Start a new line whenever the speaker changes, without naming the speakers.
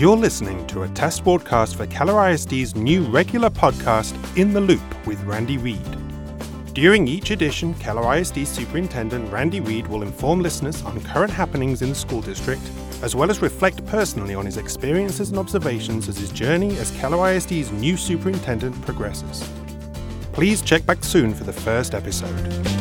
You're listening to a test broadcast for Keller ISD's new regular podcast, In the Loop with Randy Reed. During each edition, Keller ISD Superintendent Randy Reed will inform listeners on current happenings in the school district, as well as reflect personally on his experiences and observations as his journey as Keller ISD's new superintendent progresses. Please check back soon for the first episode.